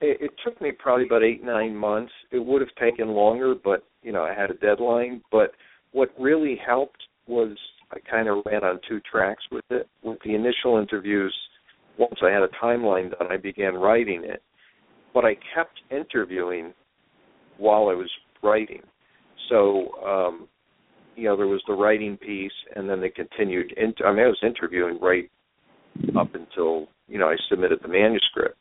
It, it took me probably about eight nine months. It would have taken longer, but you know I had a deadline. But what really helped was I kind of ran on two tracks with it. With the initial interviews, once I had a timeline done, I began writing it. But I kept interviewing while I was writing. So um, you know there was the writing piece, and then they continued. Into, I mean, I was interviewing right up until you know I submitted the manuscript.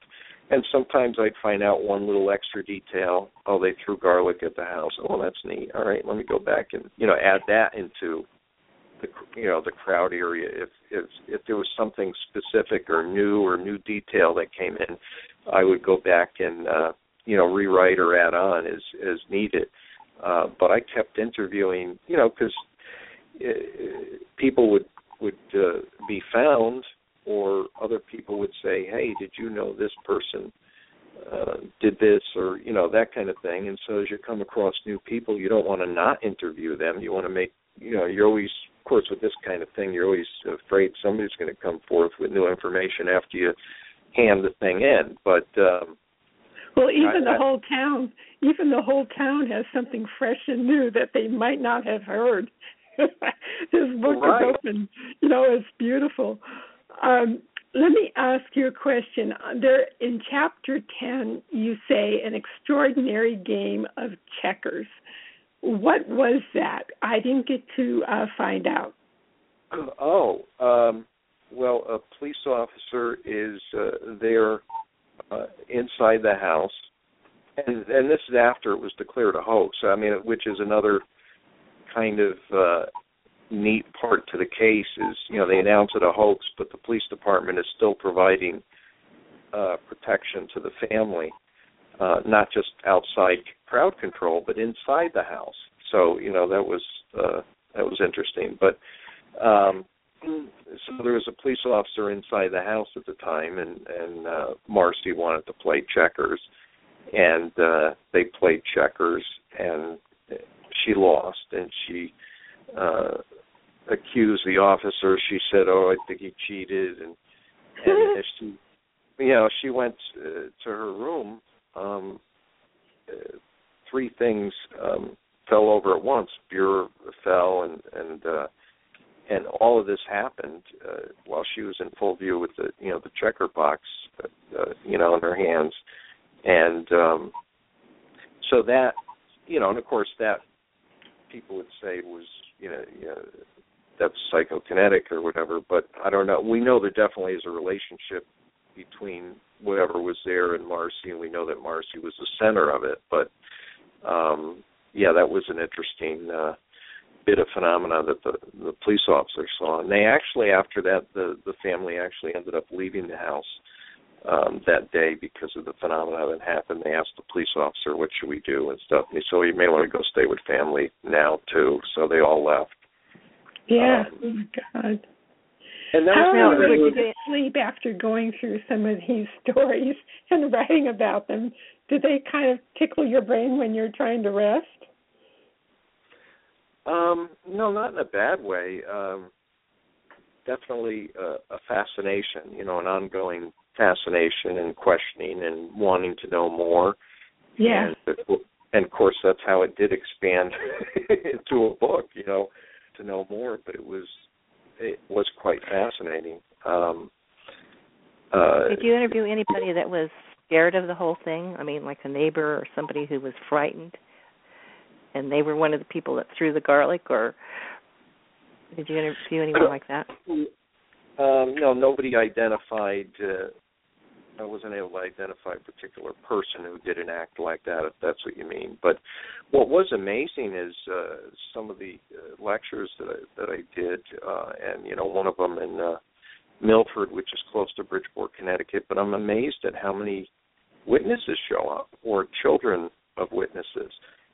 And sometimes I'd find out one little extra detail. Oh, they threw garlic at the house. Oh, that's neat. All right, let me go back and you know add that into the you know the crowd area. If if if there was something specific or new or new detail that came in, I would go back and uh, you know rewrite or add on as as needed. Uh, but I kept interviewing, you know, because uh, people would would uh, be found or other people would say, "Hey, did you know this person uh, did this?" or you know that kind of thing. And so as you come across new people, you don't want to not interview them. You want to make you know you're always, of course, with this kind of thing, you're always afraid somebody's going to come forth with new information after you hand the thing in. But um, well, even I, the whole town, even the whole town has something fresh and new that they might not have heard. His book right. is open. You know, it's beautiful. Um, let me ask you a question. There, in chapter ten, you say an extraordinary game of checkers. What was that? I didn't get to uh, find out. Oh, um, well, a police officer is uh, there uh, inside the house, and and this is after it was declared a hoax. I mean, which is another kind of uh, neat part to the case is you know they announce it a hoax, but the police department is still providing uh, protection to the family, uh, not just outside crowd control, but inside the house. So you know that was uh, that was interesting. But um, so there was a police officer inside the house at the time, and and uh, Marcy wanted to play checkers, and uh, they played checkers, and she lost, and she uh accused the officer. She said, "Oh, I think he cheated," and and she, you know, she went uh, to her room. Um, uh, three things um, fell over at once. Bureau fell, and and uh, and all of this happened uh, while she was in full view with the you know the checker box, uh, you know, in her hands, and um, so that you know, and of course that people would say was you know, you know that's psychokinetic or whatever, but I don't know. We know there definitely is a relationship between whatever was there and Marcy, and we know that Marcy was the center of it. But um, yeah, that was an interesting uh, bit of phenomena that the the police officer saw, and they actually after that the the family actually ended up leaving the house um that day because of the phenomena that happened. They asked the police officer, "What should we do?" and stuff. And he said, well, "You may want to go stay with family now too." So they all left. Yeah. Um, oh my God. And that How was Now, are kind you to sleep after going through some of these stories and writing about them? Do they kind of tickle your brain when you're trying to rest? Um, no, not in a bad way. Um, definitely a, a fascination, you know, an ongoing fascination and questioning and wanting to know more. Yeah. And, and of course, that's how it did expand into a book, you know, to know more. But it was it was quite fascinating. Um, uh, Did you interview anybody that was scared of the whole thing? I mean, like a neighbor or somebody who was frightened, and they were one of the people that threw the garlic, or did you interview anyone like that? Um, no, nobody identified. Uh, I wasn't able to identify a particular person who did an act like that, if that's what you mean. But what was amazing is uh, some of the uh, lectures that I, that I did, uh, and you know, one of them in uh, Milford, which is close to Bridgeport, Connecticut. But I'm amazed at how many witnesses show up, or children of witnesses.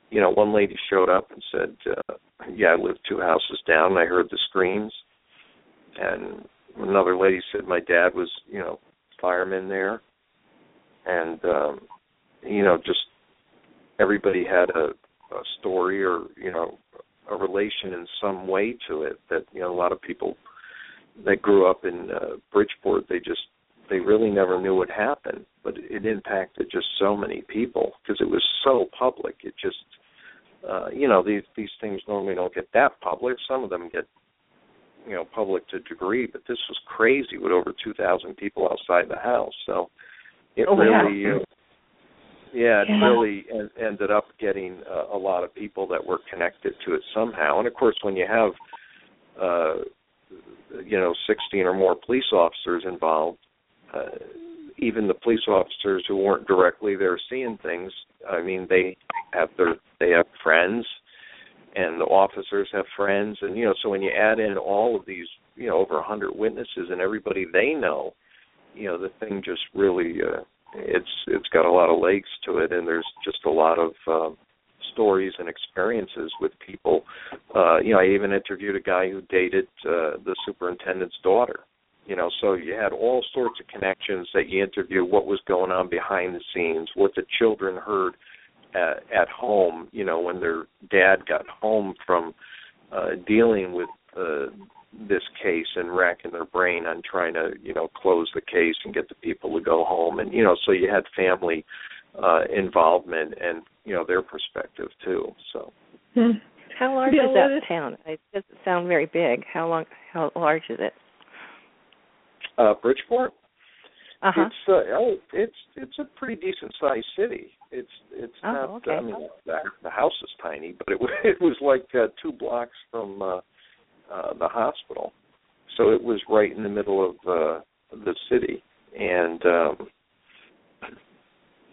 You know, one lady showed up and said, uh, "Yeah, I live two houses down, and I heard the screams." And another lady said, "My dad was, you know, fireman there," and um, you know, just everybody had a, a story or you know a relation in some way to it that you know a lot of people that grew up in uh, Bridgeport they just they really never knew what happened. But it impacted just so many people because it was so public. It just uh you know these these things normally don't get that public. Some of them get you know public to degree but this was crazy with over 2000 people outside the house so it Oh, yeah. really uh, yeah, it Yeah. really en- ended up getting uh, a lot of people that were connected to it somehow. And of course, when you have, uh, you know, 16 or more police officers involved, uh, even the police officers who weren't directly there seeing things, I mean, they have their they have friends, and the officers have friends, and you know, so when you add in all of these, you know, over a 100 witnesses and everybody they know, you know, the thing just really. Uh, it's it's got a lot of legs to it and there's just a lot of um stories and experiences with people uh you know i even interviewed a guy who dated uh the superintendent's daughter you know so you had all sorts of connections that you interview what was going on behind the scenes what the children heard at, at home you know when their dad got home from uh dealing with uh this case and racking their brain on trying to you know close the case and get the people to go home and you know so you had family uh involvement and you know their perspective too so Hmm. How large Bill, is that let us- town? It doesn't sound very big. How long? How large is it? uh bridgeport Uh huh. it's uh, oh it's it's a pretty decent sized city it's it's Oh, not okay. i mean the, the house is tiny but it was it was like uh, two blocks from uh uh the hospital so it was right in the middle of uh the city and um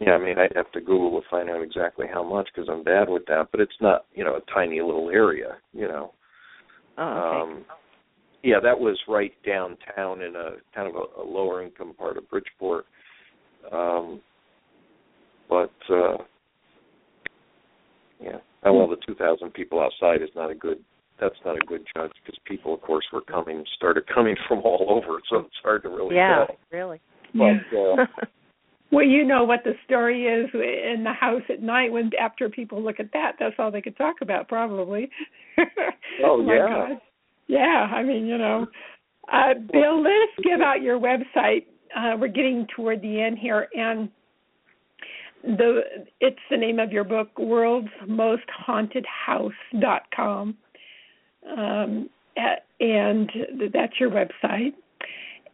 yeah i mean i'd have to google to find out exactly how much because i'm bad with that but it's not you know a tiny little area you know Oh, okay. um yeah that was right downtown in a kind of a, a lower income part of bridgeport um but uh yeah oh well the two thousand people outside is not a good that's not a good judge because people of course were coming started coming from all over so it's hard to really yeah, tell really. but uh Well, you know what the story is in the house at night when after people look at that, that's all they could talk about probably. Oh, my yeah. God. Yeah, I mean, you know, Uh, Bill, let us give out your website. Uh, we're getting toward the end here, and the it's the name of your book, World's Most Haunted House.com. Um, and that's your website.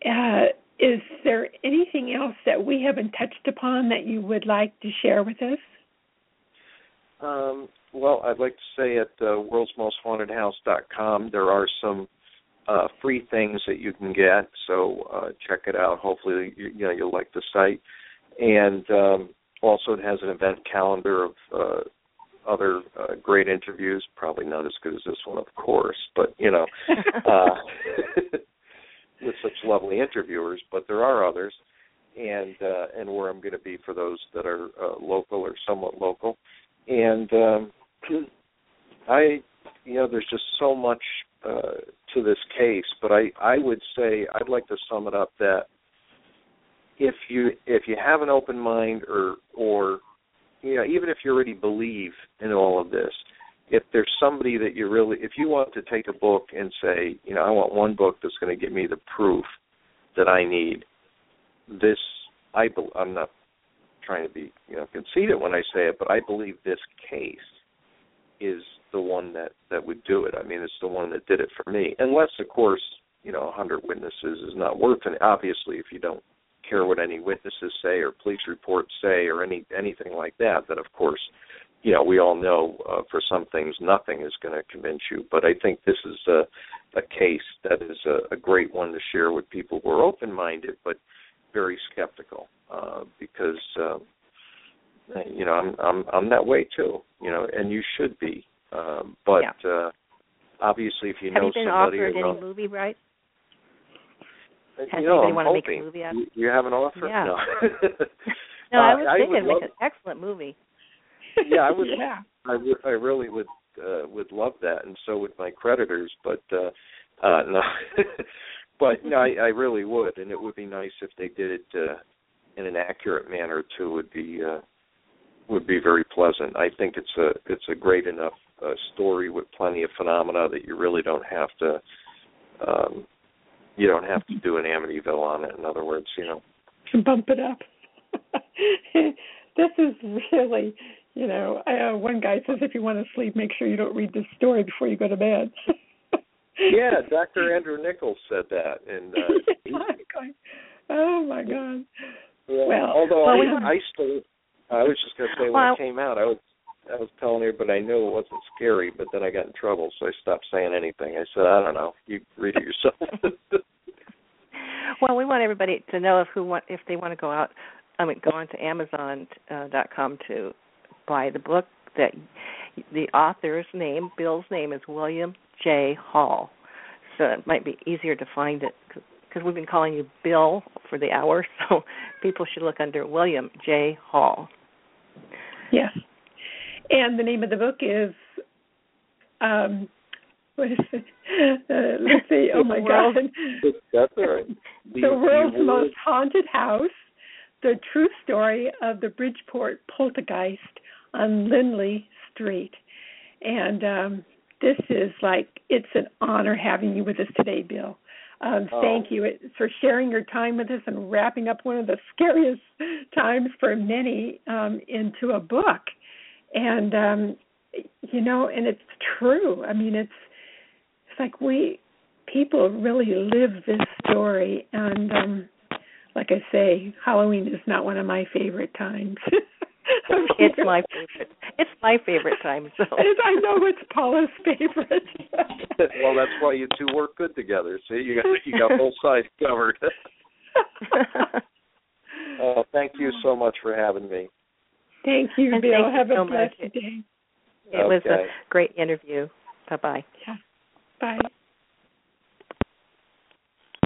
Uh, is there anything else that we haven't touched upon that you would like to share with us? Um, well, I'd like to say at uh, worldsmosthauntedhouse.com there are some uh, free things that you can get. So uh, check it out. Hopefully, you, you know you'll like the site, and um, also it has an event calendar of uh, other uh, great interviews. Probably not as good as this one, of course, but you know, uh, with such lovely interviewers. But there are others, and uh, and where I'm going to be for those that are uh, local or somewhat local, and um, I, you know, there's just so much uh, to this case. But I I would say I'd like to sum it up that if you if you have an open mind or or you know even if you already believe in all of this if there's somebody that you really if you want to take a book and say you know i want one book that's going to give me the proof that i need this i i'm not trying to be you know conceited when i say it but i believe this case is the one that that would do it. I mean it's the one that did it for me. Unless of course you know a hundred witnesses is not worth it. Obviously if you don't care what any witnesses say or police reports say or any anything like that. That of course, you know, we all know uh, for some things nothing is going to convince you. But I think this is a a case that is a, a great one to share with people who are open minded but very skeptical uh, because. Uh, you know, I'm I'm I'm that way too. You know, and you should be. Um, but yeah. uh, obviously, if you Have know you been somebody, offered any movie rights? Has you know, anybody I'm want to make a movie out? You, you have an offer? Yeah. No. No, I Uh, was I thinking would it'd make love- an excellent movie. yeah, I would. yeah. I would. I really would. Uh, would love that, and so would my creditors. But uh, uh, no. but no, I, I really would, and it would be nice if they did it uh, in an accurate manner too. Would be uh, would be very pleasant. I think it's a it's a great enough uh, story with plenty of phenomena that you really don't have to. Um, you don't have to do an Amityville on it. In other words, you know. to bump it up. this is really, you know, uh, one guy says if you want to sleep, make sure you don't read this story before you go to bed. yeah, Dr. Andrew Nichols said that, and uh, exactly. Oh my God. yeah, Well, although well, I, we I still, I was just going to say when Well- it came out, I was, I was telling everybody I knew it wasn't scary, but then I got in trouble, so I stopped saying anything. I said, I don't know, you read it yourself. Well, we want everybody to know if who want if they want to go out. I mean, go on to Amazon uh, dot com to buy the book. That the author's name, Bill's name, is William J. Hall. So it might be easier to find it because we've been calling you Bill for the hour. So people should look under William J. Hall. Yes. And the name of the book is um what is it? Uh, let's see. Oh my God. That's all right. the The- world's the most haunted house, the true story of the Bridgeport poltergeist on Lindley Street. And um, this is like, it's an honor having you with us today, Bill. Um, Oh. Thank you for sharing your time with us and wrapping up one of the scariest times for many um, into a book. And, um, you know, and it's true. I mean, it's, it's like we, people really live this story and um like I say, Halloween is not one of my favorite times. It's my favorite. It's my favorite time. So And I know it's Paula's favorite. well, that's why you two work good together. See, you got you got both sides covered. uh, thank you so much for having me. Thank you, And Bill. thank you Have a so blessed much. day. it was a great interview. Bye bye. Yeah. Bye.